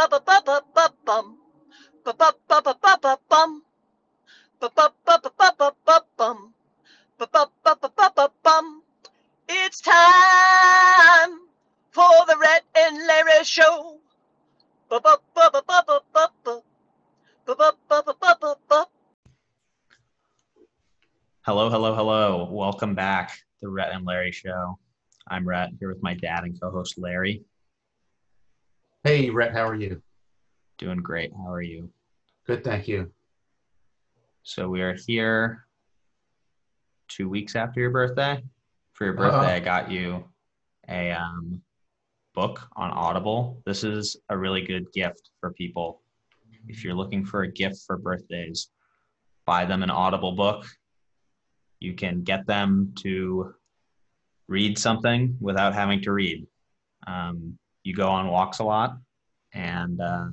ba ba ba ba ba bum. Ba ba ba ba ba ba bum. Ba ba ba ba ba ba ba bum. Ba ba ba ba ba ba bum. It's time for the Rhett and Larry show. Ba ba ba ba ba ba ba ba. Ba ba ba ba ba. Hello, hello, hello. Welcome back to the Rhett and Larry show. I'm Rhett here with my dad and co-host Larry. Hey, Rhett, how are you? Doing great. How are you? Good, thank you. So we are here two weeks after your birthday. For your birthday, Uh-huh. I got you a um, book on Audible. This is a really good gift for people. If you're looking for a gift for birthdays, buy them an Audible book. You can get them to read something without having to read. Um, you go on walks a lot, and uh,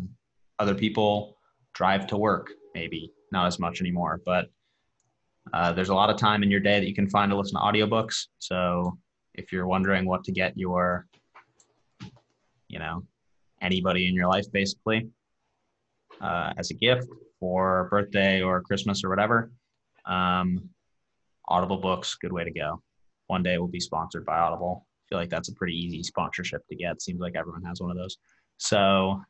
other people drive to work, maybe not as much anymore, but uh, there's a lot of time in your day that you can find to listen to audiobooks. So if you're wondering what to get your, you know, anybody in your life basically uh, as a gift for birthday or Christmas or whatever, um, Audible books, good way to go. One day we'll be sponsored by Audible. I feel like that's a pretty easy sponsorship to get. Seems like everyone has one of those. So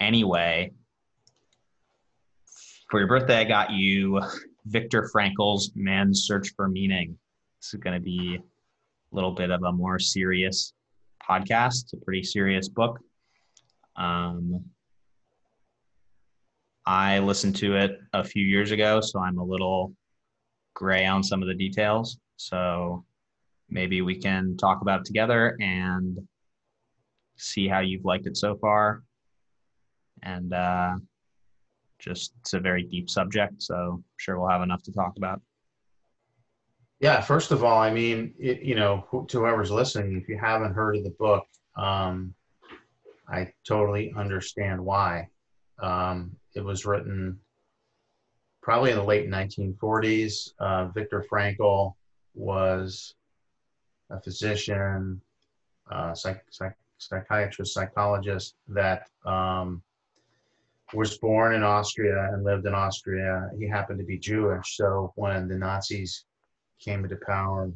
anyway, for your birthday, I got you Viktor Frankl's Man's Search for Meaning. This is going to be a little bit of a more serious podcast. It's a pretty serious book. Um, I listened to it a few years ago, so I'm a little gray on some of the details. So maybe we can talk about it together and see how you've liked it so far. And uh, just it's a very deep subject, so I'm sure we'll have enough to talk about. Yeah, first of all, I mean, it, you know, to whoever's listening, if you haven't heard of the book, um, I totally understand why. Um, it was written probably in the late 1940s. Uh, Viktor Frankl was a physician, uh, psych, psych, psychiatrist, psychologist that um, was born in Austria and lived in Austria. He happened to be Jewish, so when the Nazis came into power and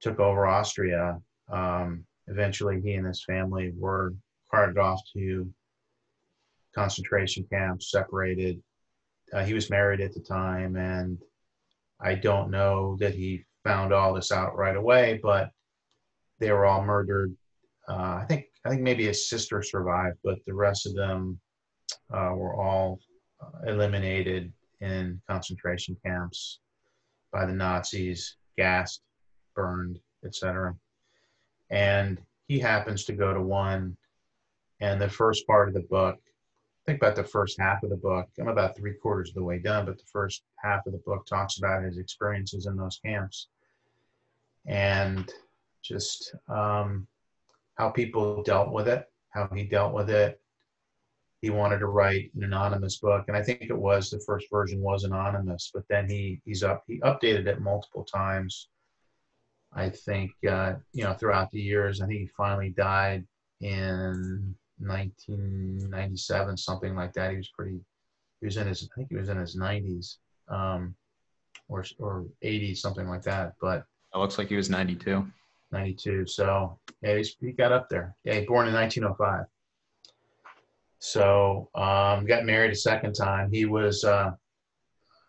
took over Austria, um, eventually he and his family were carted off to concentration camps, separated. Uh, he was married at the time, and I don't know that he found all this out right away, but they were all murdered. Uh, I think I think maybe his sister survived, but the rest of them uh, were all uh, eliminated in concentration camps by the Nazis, gassed, burned, etc. And he happens to go to one, and the first part of the book, think about the first half of the book. I'm about three quarters of the way done, but the first half of the book talks about his experiences in those camps and just um, how people dealt with it, how he dealt with it. He wanted to write an anonymous book, and I think it was the first version was anonymous, but then he he's up he updated it multiple times. I think uh, you know throughout the years. I think he finally died in 1997, something like that. He was pretty. He was in his. I think he was in his 90s, um, or or 80s, something like that. But It looks like he was 92. 92. So yeah, he's, he got up there. Yeah, born in 1905. So um, got married a second time. He was uh,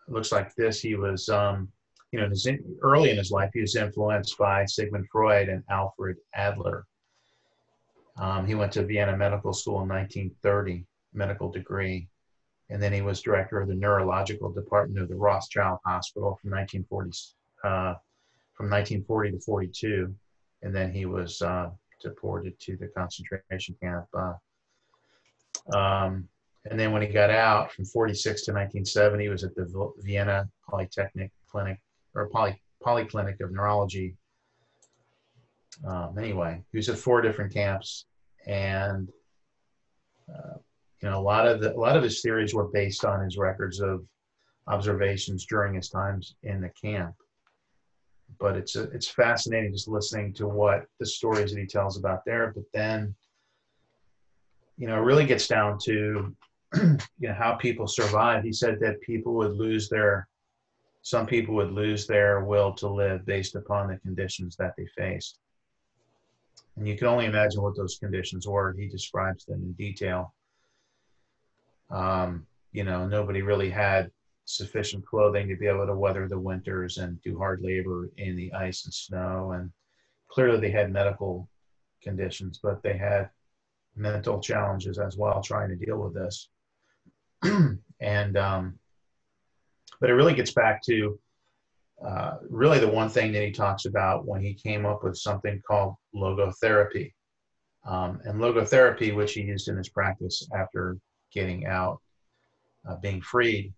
looks like this. He was um, you know his, early in his life he was influenced by Sigmund Freud and Alfred Adler. Um, he went to Vienna Medical School in 1930, medical degree, and then he was director of the neurological department of the Rothschild Hospital from 1940 uh, from 1940 to 42, and then he was uh, deported to the concentration camp. Uh, um, and then when he got out from 46 to 1970, he was at the Vi- Vienna Polytechnic Clinic or Poly, Polyclinic of Neurology. Um, anyway, he was at four different camps, and uh, you know a lot of the, a lot of his theories were based on his records of observations during his times in the camp. But it's a, it's fascinating just listening to what the stories that he tells about there. But then you know, it really gets down to you know how people survive. He said that people would lose their some people would lose their will to live based upon the conditions that they faced. And you can only imagine what those conditions were. He describes them in detail. Um, you know, nobody really had sufficient clothing to be able to weather the winters and do hard labor in the ice and snow. And clearly they had medical conditions, but they had mental challenges as well trying to deal with this. and um, but it really gets back to uh, really the one thing that he talks about when he came up with something called logotherapy. Um, and logotherapy, which he used in his practice after getting out, uh, being freed,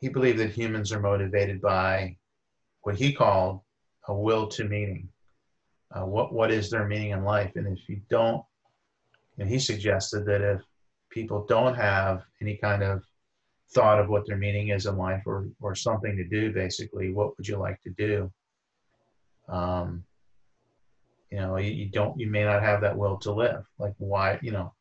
he believed that humans are motivated by what he called a will to meaning. Uh, what what is their meaning in life? And if you don't, and he suggested that if people don't have any kind of thought of what their meaning is in life or, or something to do, basically, what would you like to do? Um, you know, you, you don't, you may not have that will to live. Like, why, you know,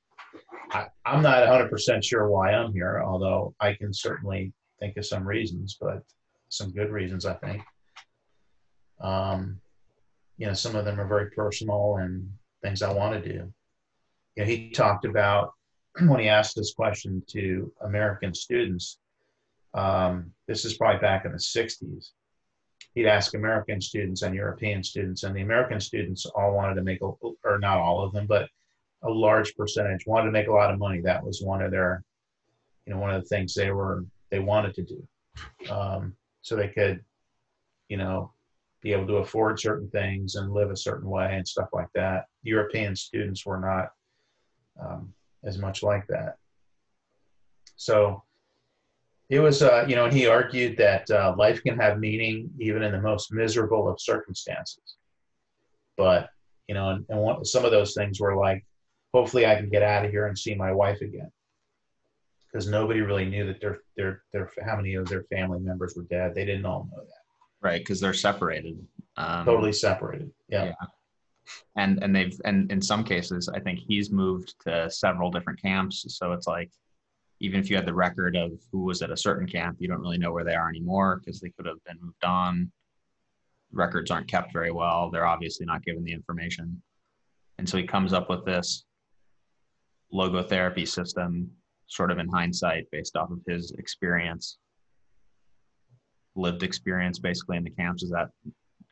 I, I'm not 100% sure why I'm here, although I can certainly think of some reasons, but some good reasons, I think. Um, you know, some of them are very personal and things I want to do. You know, he talked about when he asked this question to American students, um, this is probably back in the 60s, he'd ask American students and European students, and the American students all wanted to make, a, or not all of them, but a large percentage wanted to make a lot of money. That was one of their, you know, one of the things they were, they wanted to do. Um, so they could, you know, be able to afford certain things and live a certain way and stuff like that. European students were not um, as much like that. So it was, uh, you know, and he argued that uh, life can have meaning even in the most miserable of circumstances. But, you know, and, and one, some of those things were like, hopefully I can get out of here and see my wife again. Because nobody really knew that their, their, their, how many of their family members were dead. They didn't all know that. Right. Because they're separated. Um, totally separated. Yeah. yeah and and they've and in some cases i think he's moved to several different camps so it's like even if you had the record of who was at a certain camp you don't really know where they are anymore because they could have been moved on records aren't kept very well they're obviously not given the information and so he comes up with this logotherapy system sort of in hindsight based off of his experience lived experience basically in the camps is that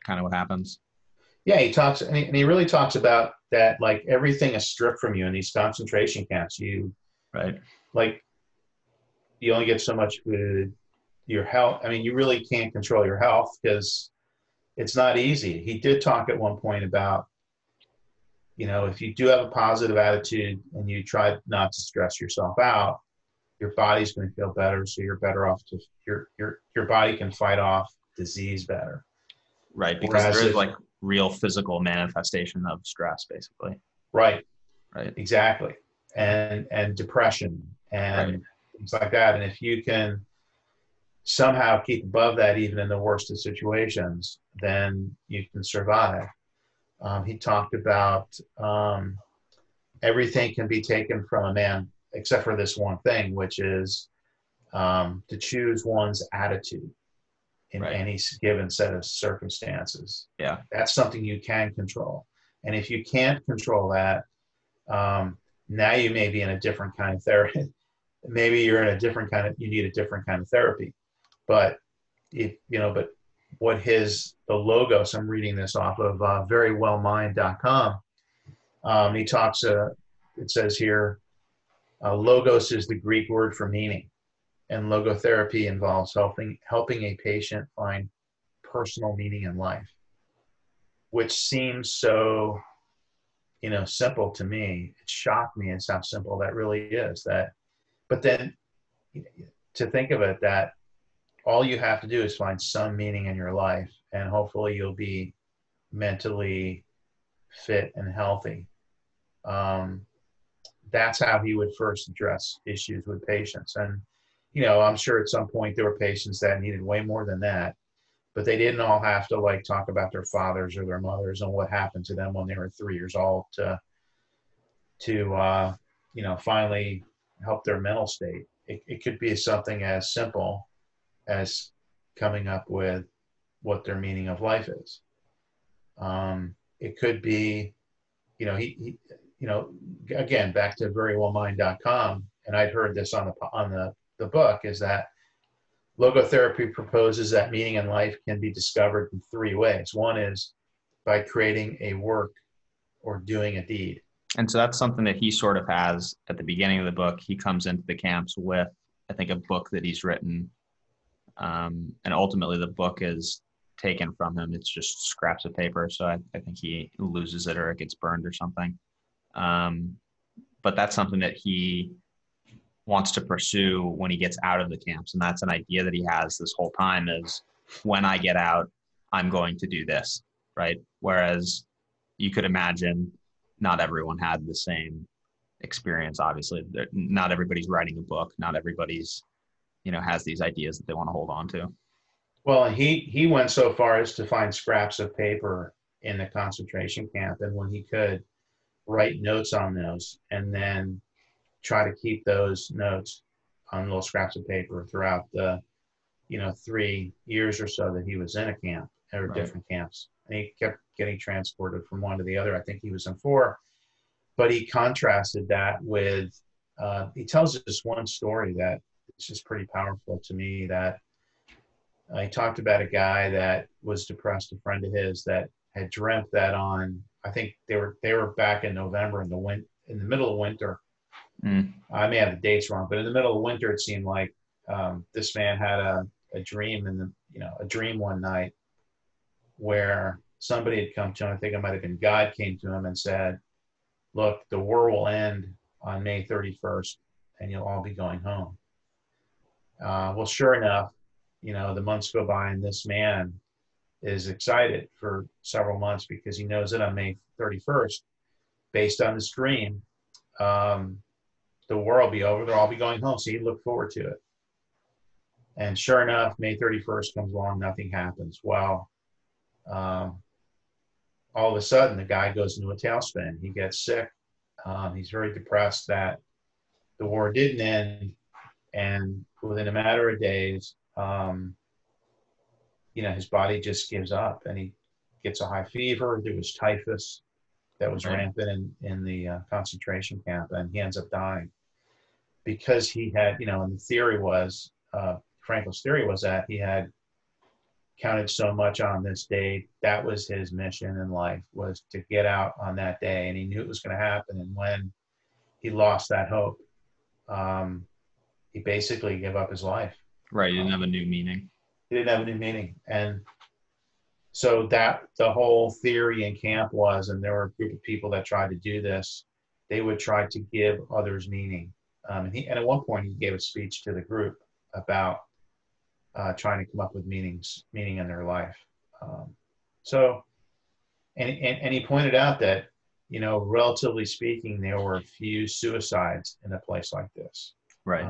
kind of what happens yeah, he talks and he, and he, really talks about that like everything is stripped from you in these concentration camps. You right like you only get so much food. Your health. I mean, you really can't control your health because it's not easy. He did talk at one point about you know if you do have a positive attitude and you try not to stress yourself out, your body's going to feel better. So you're better off to your your your body can fight off disease better. Right, because Whereas there is if, like real physical manifestation of stress basically right right exactly and and depression and right. things like that and if you can somehow keep above that even in the worst of situations then you can survive um, he talked about um, everything can be taken from a man except for this one thing which is um, to choose one's attitude in right. any given set of circumstances. Yeah. That's something you can control. And if you can't control that, um, now you may be in a different kind of therapy. Maybe you're in a different kind of, you need a different kind of therapy. But if, you know, but what his, the logos, I'm reading this off of uh, verywellmind.com. Um, he talks, uh, it says here, uh, logos is the Greek word for meaning and logotherapy involves helping helping a patient find personal meaning in life which seems so you know simple to me it shocked me as how simple that really is that but then to think of it that all you have to do is find some meaning in your life and hopefully you'll be mentally fit and healthy um, that's how he would first address issues with patients and you know, I'm sure at some point there were patients that needed way more than that, but they didn't all have to like talk about their fathers or their mothers and what happened to them when they were three years old to, to, uh, you know, finally help their mental state. It, it could be something as simple as coming up with what their meaning of life is. Um, it could be, you know, he, he, you know, again, back to verywellmind.com, and I'd heard this on the on the the book is that logotherapy proposes that meaning in life can be discovered in three ways. One is by creating a work or doing a deed. And so that's something that he sort of has at the beginning of the book. He comes into the camps with, I think, a book that he's written. Um, and ultimately, the book is taken from him. It's just scraps of paper. So I, I think he loses it or it gets burned or something. Um, but that's something that he wants to pursue when he gets out of the camps. And that's an idea that he has this whole time is when I get out, I'm going to do this. Right. Whereas you could imagine not everyone had the same experience obviously not everybody's writing a book not everybody's you know has these ideas that they want to hold on to well he he went so far as to find scraps of paper in the concentration camp and when he could write notes on those and then try to keep those notes on little scraps of paper throughout the you know three years or so that he was in a camp or right. different camps and he kept getting transported from one to the other. I think he was in four, but he contrasted that with. Uh, he tells us one story that is just pretty powerful to me. That I talked about a guy that was depressed, a friend of his that had dreamt that on. I think they were they were back in November in the win in the middle of winter. Mm. I may have the dates wrong, but in the middle of winter, it seemed like um, this man had a, a dream in the you know a dream one night where somebody had come to him, I think it might have been God came to him and said, Look, the war will end on May 31st and you'll all be going home. Uh, well, sure enough, you know, the months go by and this man is excited for several months because he knows that on May 31st, based on this dream, um, the war will be over. They'll all be going home. So he looked forward to it. And sure enough, May 31st comes along, nothing happens. Well, um, all of a sudden the guy goes into a tailspin. He gets sick. Um, he's very depressed that the war didn't end. And within a matter of days, um, you know, his body just gives up and he gets a high fever. There was typhus that was rampant in, in the uh, concentration camp and he ends up dying because he had, you know, and the theory was, uh, Frankl's theory was that he had counted so much on this day. That was his mission in life was to get out on that day, and he knew it was going to happen. And when he lost that hope, um, he basically gave up his life. Right. He didn't um, have a new meaning. He didn't have a new meaning, and so that the whole theory in camp was, and there were a group of people that tried to do this. They would try to give others meaning. Um, and, he, and at one point, he gave a speech to the group about uh, trying to come up with meanings, meaning in their life. Um, so, and, and, and he pointed out that, you know, relatively speaking, there were a few suicides in a place like this. Right.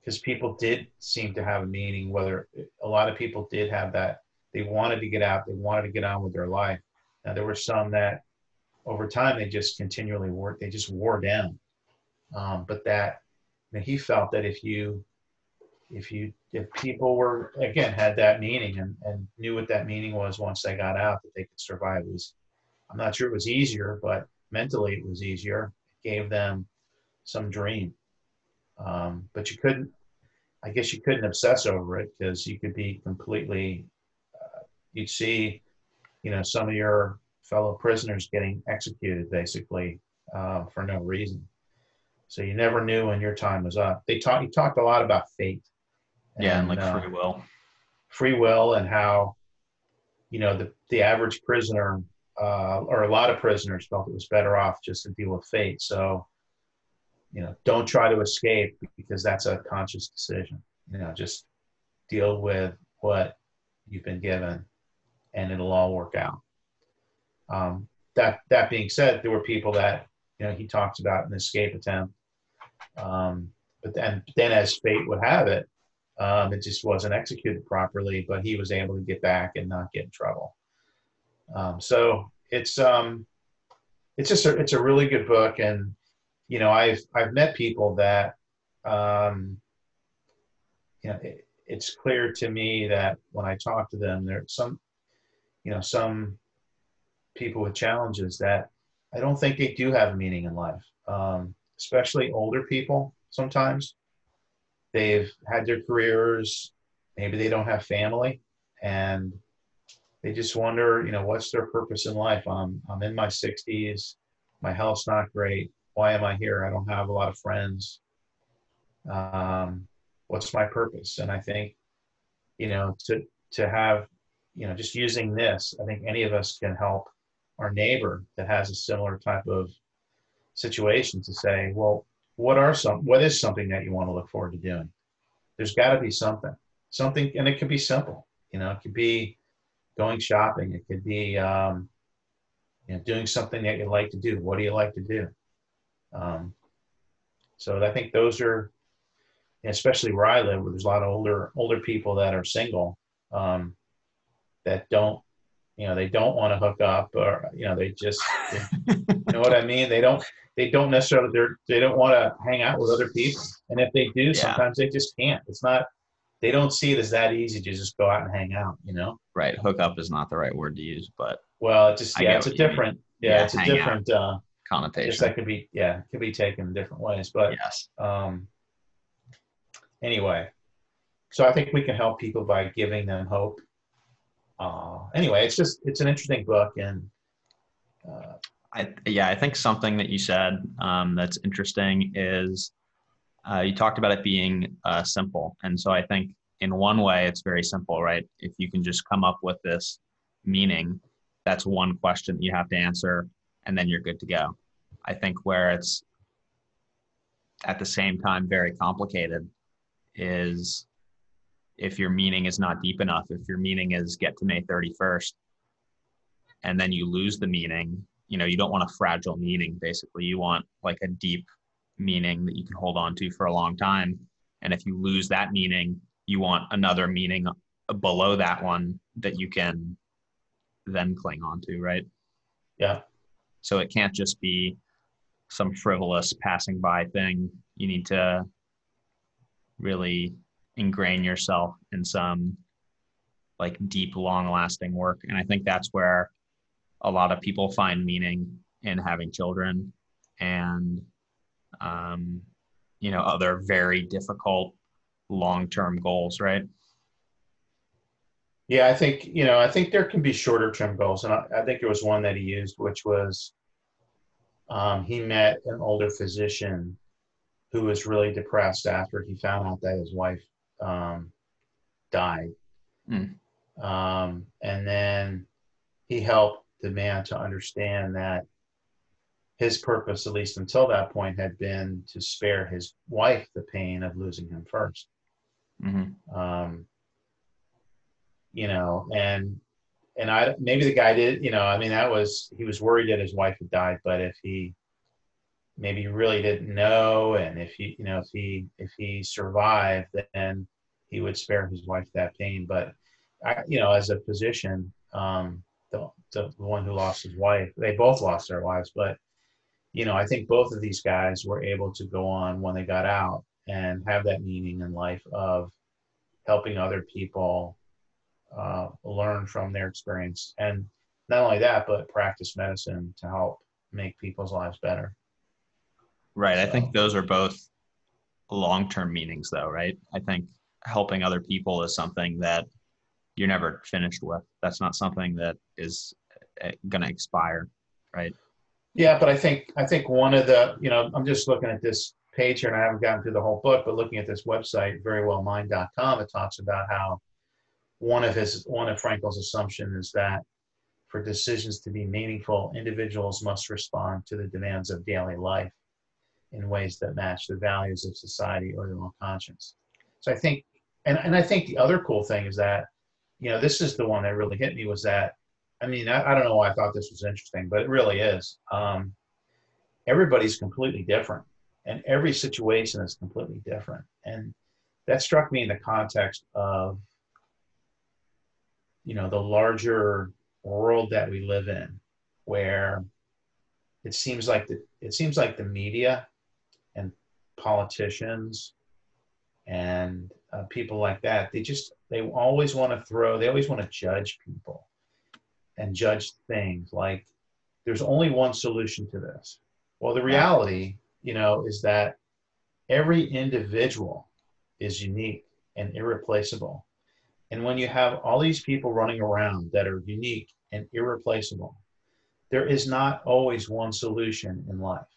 Because um, people did seem to have a meaning, whether a lot of people did have that. They wanted to get out, they wanted to get on with their life. Now, there were some that over time they just continually wore, they just wore down. Um, but that, he felt that if you if you if people were again had that meaning and, and knew what that meaning was once they got out that they could survive it was i'm not sure it was easier but mentally it was easier it gave them some dream um, but you couldn't i guess you couldn't obsess over it because you could be completely uh, you'd see you know some of your fellow prisoners getting executed basically uh, for no reason so you never knew when your time was up they talked you talked a lot about fate yeah, and, like uh, free will. Free will and how, you know, the, the average prisoner uh, or a lot of prisoners felt it was better off just to deal with fate. So, you know, don't try to escape because that's a conscious decision. You know, just deal with what you've been given and it'll all work out. Um, that that being said, there were people that you know he talks about an escape attempt, um, but then then as fate would have it, um, it just wasn't executed properly, but he was able to get back and not get in trouble. Um, so it's um, it's just a, it's a really good book, and you know, I've I've met people that, um, you know, it, it's clear to me that when I talk to them, there's some, you know, some people with challenges that I don't think they do have meaning in life, um, especially older people. Sometimes they've had their careers, maybe they don't have family, and they just wonder, you know, what's their purpose in life? I'm I'm in my 60s, my health's not great. Why am I here? I don't have a lot of friends. Um, what's my purpose? And I think, you know, to to have, you know, just using this, I think any of us can help our neighbor that has a similar type of situation to say, well, what are some what is something that you want to look forward to doing? There's got to be something, something, and it could be simple. You know, it could be going shopping. It could be um, you know, doing something that you like to do. What do you like to do? Um, so I think those are, especially where I live, where there's a lot of older older people that are single, um, that don't, you know, they don't want to hook up, or you know, they just, you know what I mean. They don't, they don't necessarily, they're, they don't want to hang out with other people, and if they do, Yeah. sometimes they just can't. It's not, they don't see it as that easy to just go out and hang out, you know. Right. Hookup is not the right word to use, but Well, it just yeah, it's a what you mean. different yeah, Yeah, it's a hang out. different uh just that could be yeah, could be taken in different ways. But yes. um anyway. So I think we can help people by giving them hope. Uh anyway, it's just it's an interesting book and uh I, yeah, I think something that you said um, that's interesting is uh, you talked about it being uh, simple. And so I think in one way it's very simple, right? If you can just come up with this meaning, that's one question that you have to answer, and then you're good to go. I think where it's at the same time very complicated is if your meaning is not deep enough, if your meaning is get to May 31st, and then you lose the meaning you know you don't want a fragile meaning basically you want like a deep meaning that you can hold on to for a long time and if you lose that meaning you want another meaning below that one that you can then cling on to right yeah. So it can't just be some frivolous passing by thing. You need to really ingrain yourself in some like deep long lasting work. And i think that's where a lot of people find meaning in having children and um, you know other very difficult long-term goals right Yeah, I think, you know, I think there can be shorter term goals. And I, I think there was one that he used, which was um, he met an older physician who was really depressed after he found out that his wife um, died. Mm. Um, and then he helped the man to understand that his purpose, at least until that point, had been to spare his wife the pain of losing him first hmm um, you know, and and I maybe the guy did, you know, I mean that was he was worried that his wife had died, but if he maybe really didn't know, and if he, you know, if he if he survived, then he would spare his wife that pain. But I, you know, as a physician, um, the the one who lost his wife, they both lost their wives, but you know, I think both of these guys were able to go on when they got out and have that meaning in life of helping other people uh, learn from their experience. And not only that, but practice medicine to help make people's lives better. right. I think those are both long-term meanings though right? I think helping other people is something that you're never finished with. That's not something that is going to expire right? Yeah, but I think I think one of the you know I'm just looking at this page here and I haven't gotten through the whole book, but looking at this website verywellmind.com, it talks about how one of his one of Frankl's assumption is that for decisions to be meaningful, individuals must respond to the demands of daily life in ways that match the values of society or their own conscience. So I think, and, and I think the other cool thing is that, you know, this is the one that really hit me was that I mean, I, I don't know why I thought this was interesting, but it really is. Um, everybody's completely different, and every situation is completely different. And that struck me in the context of, you know, the larger world that we live in, where it seems like the it seems like the media and politicians and uh, people like that they just they always want to throw they always want to judge people and judge things. Like there's only one solution to this. Well the reality you know is that every individual is unique and irreplaceable and when you have all these people running around that are unique and irreplaceable there is not always one solution in life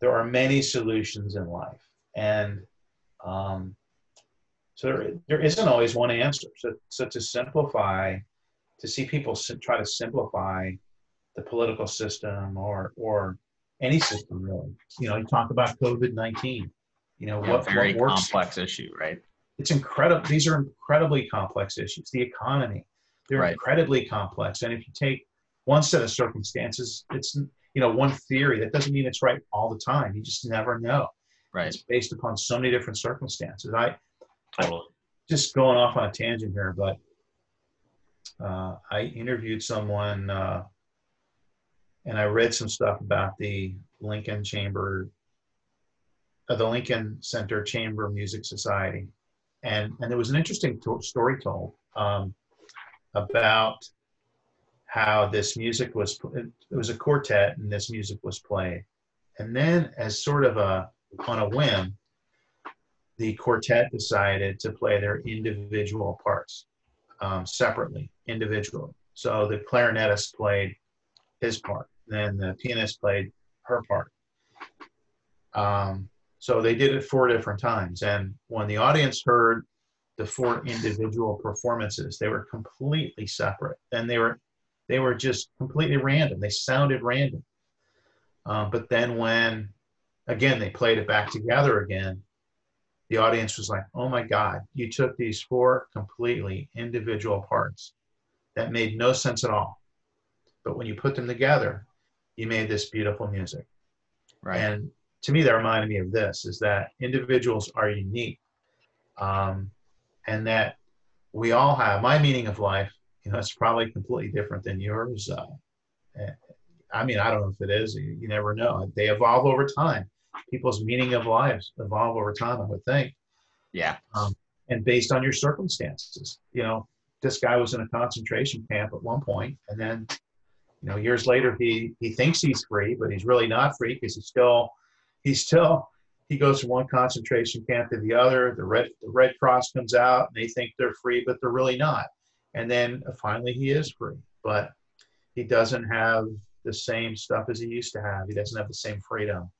there are many solutions in life and um, so there, there isn't always one answer. So, so to simplify, to see people try to simplify the political system or or any system really. You know, you talk about COVID nineteen. You know Yeah, what very what works. complex issue, right? It's incredible. These are incredibly complex issues. The economy, they're Right. incredibly complex. And if you take one set of circumstances, it's you know one theory. That doesn't mean it's right all the time. You just never know. Right. It's based upon so many different circumstances. I Totally. just going off on a tangent here, but uh, I interviewed someone uh, and I read some stuff about the Lincoln Chamber, uh, the Lincoln Center Chamber Music Society, and and there was an interesting to- story told um, about how this music was. It was a quartet, and this music was played, and then as sort of a on a whim, the quartet decided to play their individual parts um, separately, individually. So the clarinetist played his part, then the pianist played her part. Um, so they did it four different times. And when the audience heard the four individual performances, they were completely separate. And they were they were just completely random. They sounded random. Um, but then when again they played it back together again, the audience was like, oh my God, you took these four completely individual parts that made no sense at all. But when you put them together, you made this beautiful music. Right. And to me, that reminded me of this is that individuals are unique. Um, and that we all have my meaning of life, you know, it's probably completely different than yours. Uh, eh, I mean, I don't know if it is, you, you never know. They evolve over time. People's meaning of lives evolve over time, I would think yeah. and based on your circumstances. You know, this guy was in a concentration camp at one point, and then, you know, years later he he thinks he's free, but he's really not free because he's still he's still he goes from one concentration camp to the other. The red the Red Cross comes out, and they think they're free, but they're really not. And then finally he is free, but he doesn't have the same stuff as he used to have. He doesn't have the same freedom.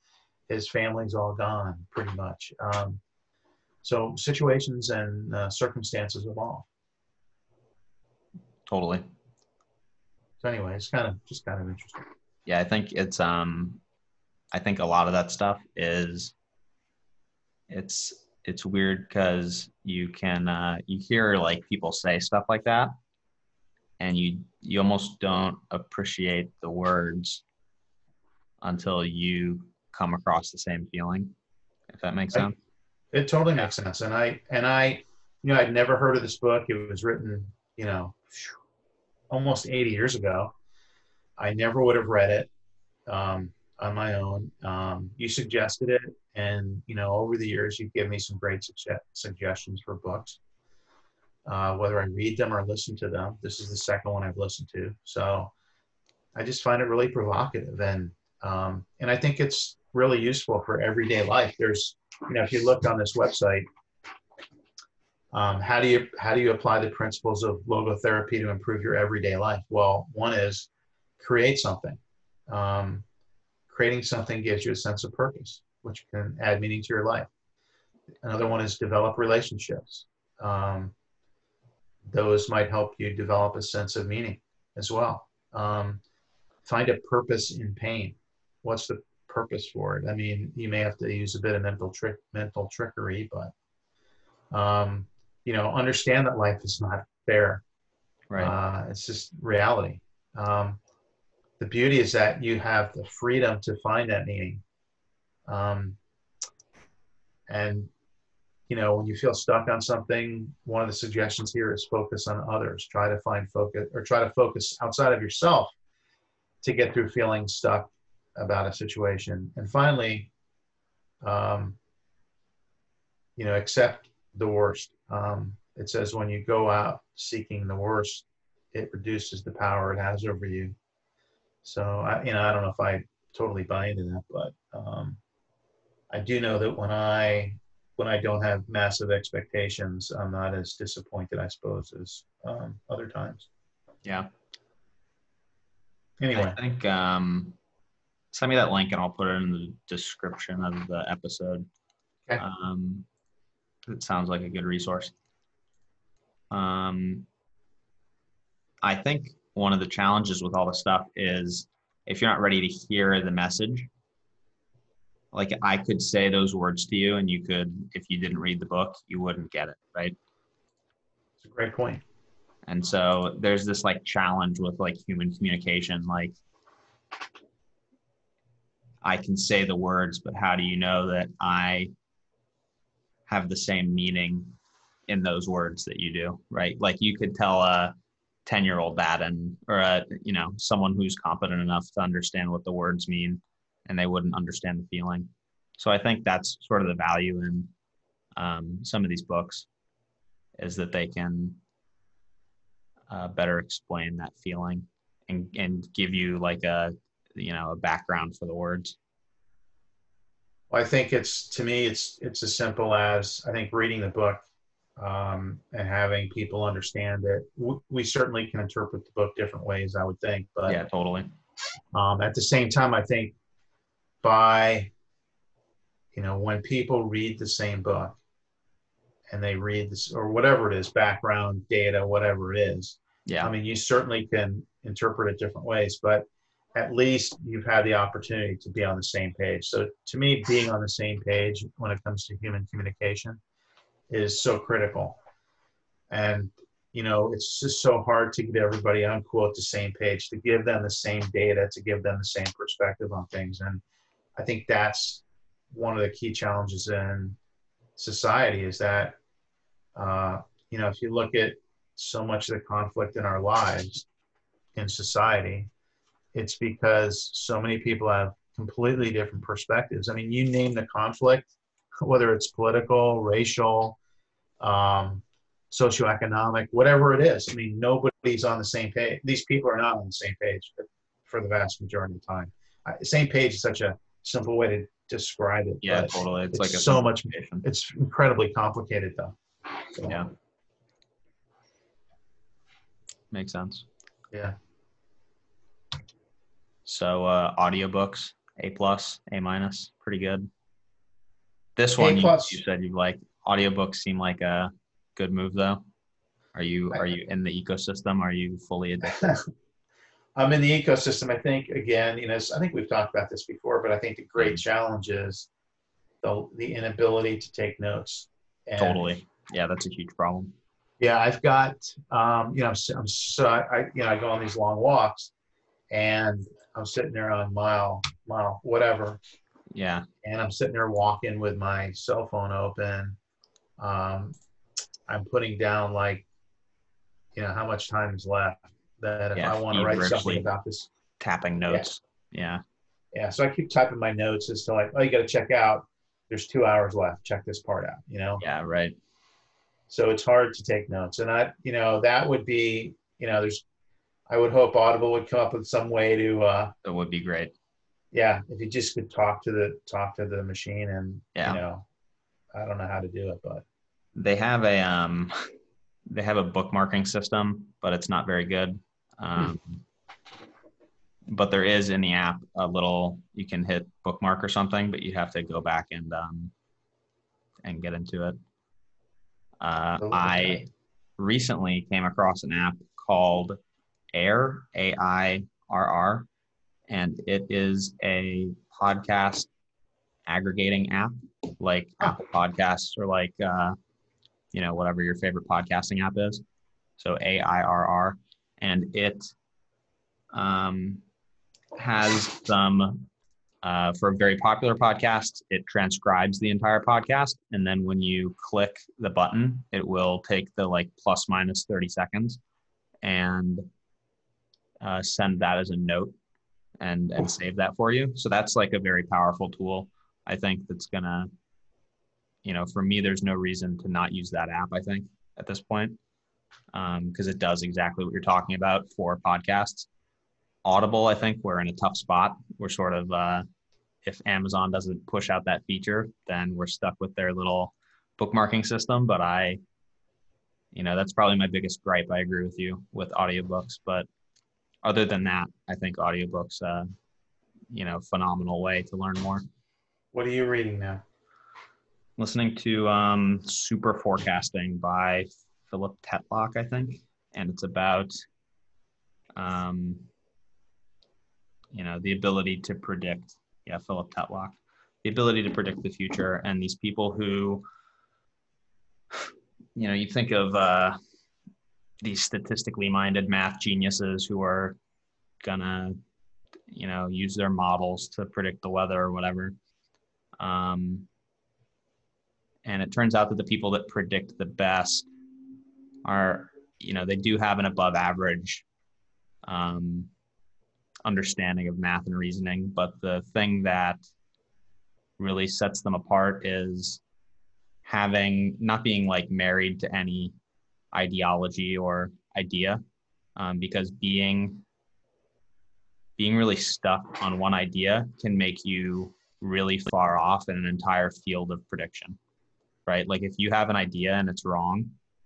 His family's all gone, pretty much. Um, so situations and uh, circumstances evolve. Totally. So anyway, it's kind of just kind of interesting. Yeah, I think it's um I think a lot of that stuff is it's it's weird because you can uh you hear like people say stuff like that and you you almost don't appreciate the words until you come across the same feeling if that makes sense It totally makes sense. And I and I, you know, I'd never heard of this book. It was written, you know, almost 80 years ago. I never would have read it um, on my own. Um, you suggested it, and you know, over the years, you've given me some great sugge- suggestions for books. Uh, whether I read them or listen to them, this is the second one I've listened to. So I just find it really provocative, and um, and I think it's really useful for everyday life. There's you know, if you look on this website, um, how do you how do you apply the principles of logotherapy to improve your everyday life? Well, one is create something. Um, creating something gives you a sense of purpose, which can add meaning to your life. Another one is develop relationships. Um, those might help you develop a sense of meaning as well. Um, find a purpose in pain. What's the purpose for it? I mean, you may have to use a bit of mental trick, mental trickery, but um, you know, understand that life is not fair. right Uh, it's just reality. Um, the beauty is that you have the freedom to find that meaning. Um, and, you know, when you feel stuck on something, one of the suggestions here is focus on others. Try to find focus or try to focus outside of yourself to get through feeling stuck about a situation. And finally, um, you know, accept the worst. Um, it says when you go out seeking the worst, it reduces the power it has over you. So I, you know, I don't know if I totally buy into that, but um, I do know that when I when I don't have massive expectations, I'm not as disappointed, I suppose, as um, other times. Yeah. Anyway, I think um, send me that link and I'll put it in the description of the episode. Okay. Um, it sounds like a good resource. Um, I think one of the challenges with all the stuff is if you're not ready to hear the message, like I could say those words to you and you could, if you didn't read the book, you wouldn't get it, right? it's a great point. And so there's this like challenge with like human communication. Like I can say the words, but how do you know that I have the same meaning in those words that you do? Right. Like you could tell a 10 year old that and, or a, you know, someone who's competent enough to understand what the words mean and they wouldn't understand the feeling. So I think that's sort of the value in um, some of these books is that they can uh, better explain that feeling and and give you like a you know a background for the words. Well, I think it's to me, it's it's as simple as I think reading the book um, and having people understand it. W- we certainly can interpret the book different ways, I would think, but yeah, totally. um, at the same time, I think by you know when people read the same book and they read this or whatever it is, background data, whatever it is, Yeah, I mean, you certainly can interpret it different ways, but at least you've had the opportunity to be on the same page. So to me, being on the same page when it comes to human communication is so critical. And, you know, it's just so hard to get everybody on quote the same page, to give them the same data, to give them the same perspective on things. And I think that's one of the key challenges in society is that, uh, you know, if you look at so much of the conflict in our lives in society, it's because so many people have completely different perspectives. I mean, you name the conflict, whether it's political, racial, um, socioeconomic, whatever it is. I mean, nobody's on the same page. These people are not on the same page for the vast majority of the time. Uh, same page is such a simple way to describe it. yeah, totally. It's, it's like a so much- It's incredibly complicated, though. So, Yeah, makes sense. Yeah. So uh, audiobooks, A plus, A minus, pretty good. This one you, you said you like. Audiobooks seem like a good move though. Are you are you in the ecosystem? Are you fully addicted? I'm in the ecosystem. I think again, you know, I think we've talked about this before, but I think the great Mm. challenge is the the inability to take notes. And, totally. Yeah, that's a huge problem. Yeah, I've got, um, you know, I'm, I'm so I, you know, I go on these long walks, and I'm sitting there on mile mile whatever, Yeah, and I'm sitting there walking with my cell phone open. Um, I'm putting down like, you know, how much time is left. That if Yeah, I want to write something about this tapping notes. Yeah. Yeah, so I keep typing my notes as to like, oh, you got to check out. There's two hours left. Check this part out. You know, Yeah, right. so it's hard to take notes, and I, you know, that would be, you know, there's, I would hope Audible would come up with some way to, uh, That would be great. yeah, if you just could talk to the talk to the machine, and Yeah. you know, I don't know how to do it, but They have a um they have a bookmarking system, but it's not very good. Um but there is in the app a little you can hit bookmark or something, but you have to go back and um and get into it. Uh, Oh, I recently came across an app called Airr, A I R R, and it is a podcast aggregating app like Apple Podcasts or like, uh, you know, whatever your favorite podcasting app is. So A I R R. And it um, has some, uh, for a very popular podcast, it transcribes the entire podcast. And then when you click the button, it will take the like plus minus 30 seconds and uh, send that as a note and, and save that for you. So that's like a very powerful tool. I think that's gonna, you know, for me, there's no reason to not use that app. I think at this point, because it does exactly what you're talking about for podcasts. Audible, I think we're in a tough spot. We're sort of, uh, if Amazon doesn't push out that feature, then we're stuck with their little bookmarking system. But I, you know, that's probably my biggest gripe. I agree with you with audiobooks, but other than that, I think audiobooks, uh, you know, phenomenal way to learn more. What are you reading now? Listening to um, Super Forecasting by Philip Tetlock, I think, and it's about, um, you know, the ability to predict. Yeah, Philip Tetlock, the ability to predict the future, and these people who, you know, you think of uh, these statistically minded math geniuses who are gonna, you know, use their models to predict the weather or whatever. Um, and it turns out that the people that predict the best are you know they do have an above average um, understanding of math and reasoning but the thing that really sets them apart is having not being like married to any ideology or idea um, because being being really stuck on one idea can make you really far off in an entire field of prediction right like if you have an idea and it's wrong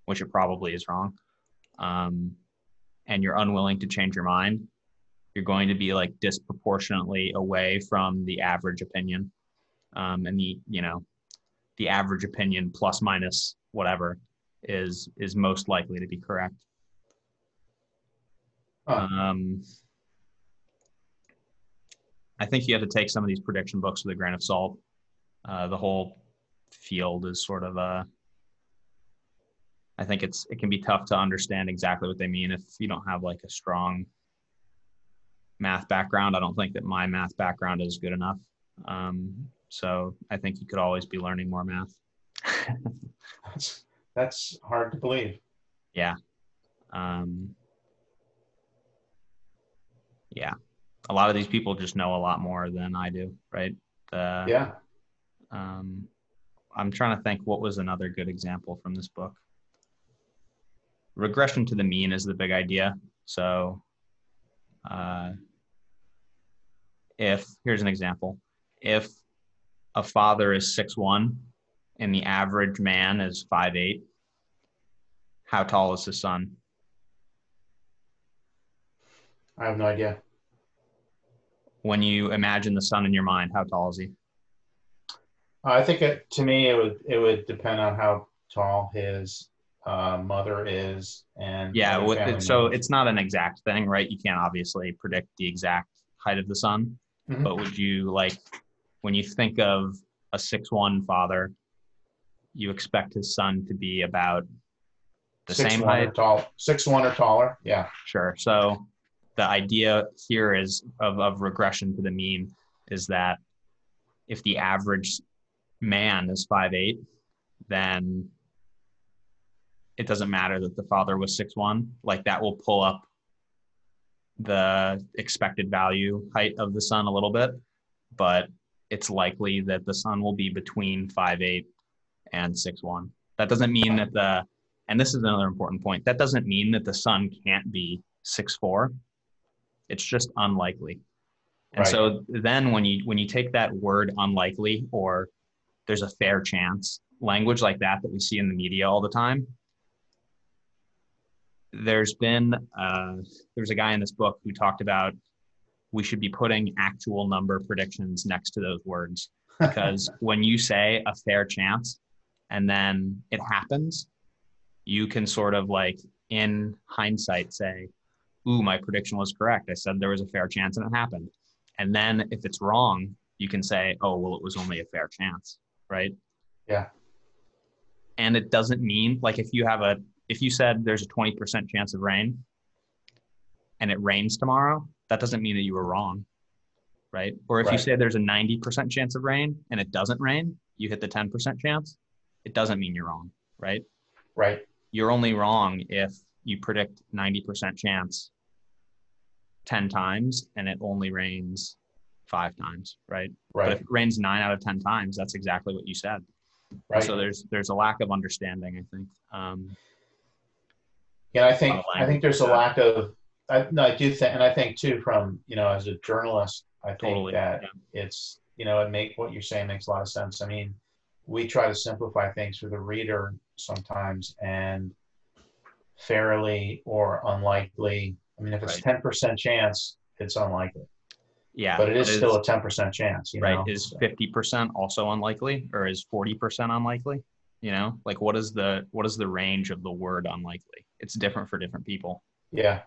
which it probably is wrong, um, and you're unwilling to change your mind, you're going to be like disproportionately away from the average opinion. Um, and the, you know, the average opinion plus minus whatever is is most likely to be correct. Um, I think you have to take some of these prediction books with a grain of salt. Uh, the whole field is sort of a I think it's it can be tough to understand exactly what they mean if you don't have like a strong math background. I don't think that my math background is good enough. Um, so I think you could always be learning more math. That's that's hard to believe. yeah. Um, yeah. A lot of these people just know a lot more than I do, right? Uh, Yeah. Um, I'm trying to think what was another good example from this book. Regression to the mean is the big idea. So, uh, if here's an example, if a father is six one and the average man is five eight, how tall is his son? I have no idea. When you imagine the son in your mind, how tall is he? I think it, to me, it would it would depend on how tall his uh, mother is and Yeah, with it, so it's not an exact thing, right? You can't obviously predict the exact height of the son, Mhm. but would you like when you think of a six one father, you expect his son to be about the six same height? tall, six one or taller. Yeah, Sure. So the idea here is of, of regression to the mean is that if the average man is five eight, then it doesn't matter that the father was six one. Like that will pull up the expected value height of the son a little bit, but it's likely that the son will be between five eight and six one. That doesn't mean that the and this is another important point. That doesn't mean that the son can't be six four. It's just unlikely. And Right. so then when you when you take that word unlikely or there's a fair chance language like that that we see in the media all the time. There's been uh, there's a guy in this book who talked about we should be putting actual number predictions next to those words. Because when you say a fair chance and then it happens you can sort of like in hindsight say ooh my prediction was correct. I said there was a fair chance and it happened. And then if it's wrong you can say oh well it was only a fair chance right Yeah. and it doesn't mean like if you have a if you said there's a 20% chance of rain and it rains tomorrow that doesn't mean that you were wrong right or if you say there's a 90% chance of rain and it doesn't rain you hit the 10% chance it doesn't mean you're wrong right right. you're only wrong if you predict 90% chance 10 times and it only rains five times, right? But Right. if it rains nine out of ten times, that's exactly what you said. Right. So there's there's a lack of understanding, I think. Um, Yeah, I think I think there's a lack of. I, no, I do think, and I think too, from you know, as a journalist, I think Totally, that yeah. it's you know, it make what you're saying makes a lot of sense. I mean, we try to simplify things for the reader sometimes, and fairly or unlikely. I mean, if it's Right. ten percent chance, it's unlikely, yeah, but it is still a ten percent chance. You right. know? Is fifty percent also unlikely, or is forty percent unlikely? You know, like what is the what is the range of the word unlikely? It's different for different people, yeah,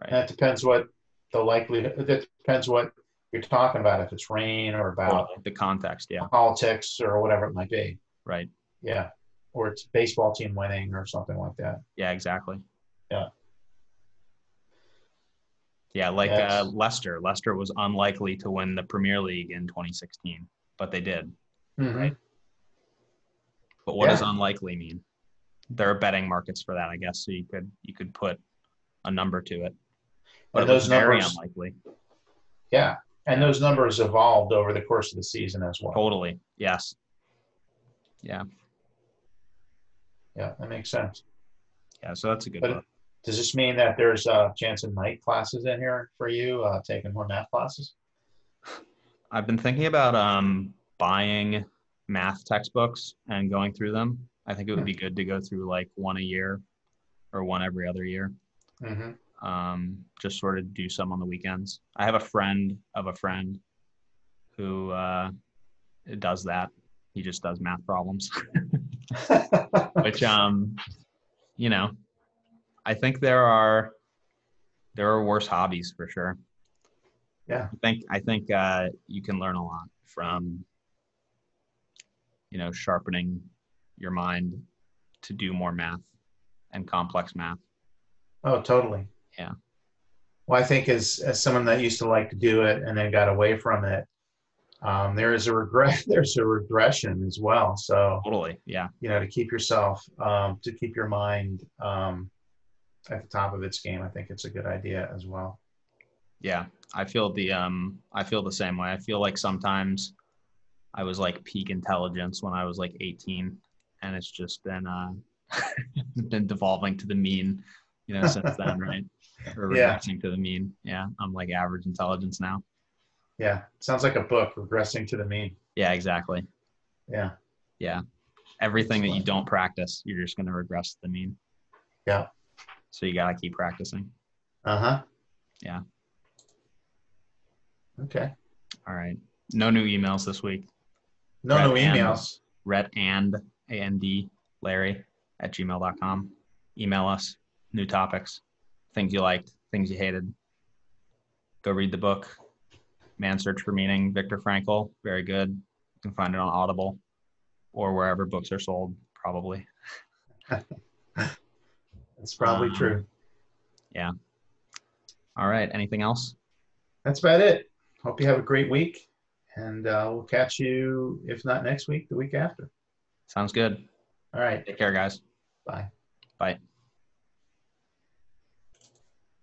right? and it depends what the likelihood. It depends what you're talking about. If it's rain or about. The context, yeah, politics or whatever it might be. right. Yeah. Or it's baseball team winning or something like that. Yeah, exactly. Yeah. Yeah, like Yes. uh, Leicester. Leicester was unlikely to win the Premier League in 2016, but they did. Mhm. But what does unlikely mean? There are betting markets for that, I guess. So you could you could put a number to it. But it those very numbers- unlikely. Yeah. And those numbers evolved over the course of the season as well. Totally. Yes. Yeah. Yeah, that makes sense. Yeah. So that's a good But-. Does this mean that there's a chance of night classes in here for you, uh, taking more math classes? I've been thinking about um buying math textbooks and going through them. I think it would be good to go through like one a year or one every other year. hmm um, just sort of do some on the weekends. I have a friend of a friend who uh, does that. He just does math problems, which, um, you know, I think there are there are worse hobbies for sure. Yeah. I think I think uh, you can learn a lot from, you know, sharpening your mind to do more math and complex math. oh, totally. Yeah. Well, I think as, as someone that used to like to do it and then got away from it, um, there is a regret. There's a regression as well. So Totally. Yeah. you know, to keep yourself, um, to keep your mind um, at the top of its game, I think it's a good idea as well. Yeah, I feel the um I feel the same way. I feel like sometimes I was like peak intelligence when I was like 18 and it's just been uh been devolving to the mean, you know, since then, right? Or Yeah. to the mean. Yeah, I'm like average intelligence now. Yeah, sounds like a book, regressing to the mean. Yeah, exactly. Yeah, Yeah. Everything that you don't practice, you're just going to regress to the mean. Yeah. So you got to keep practicing. uh huh. Yeah. Okay. All right. No new emails this week. No, Right, and- emails. Rhett and A-N-D Larry at gmail.com. Email us new topics, things you liked, things you hated. Go read the book, Man Search for Meaning, Viktor Frankl. Very good. You can find it on Audible or wherever books are sold, probably. That's probably Um, true. Yeah. All right. Anything else? That's about it. Hope you have a great week, and uh, we'll catch you, if not next week, the week after. Sounds good. All right. Take care, guys. Bye. Bye.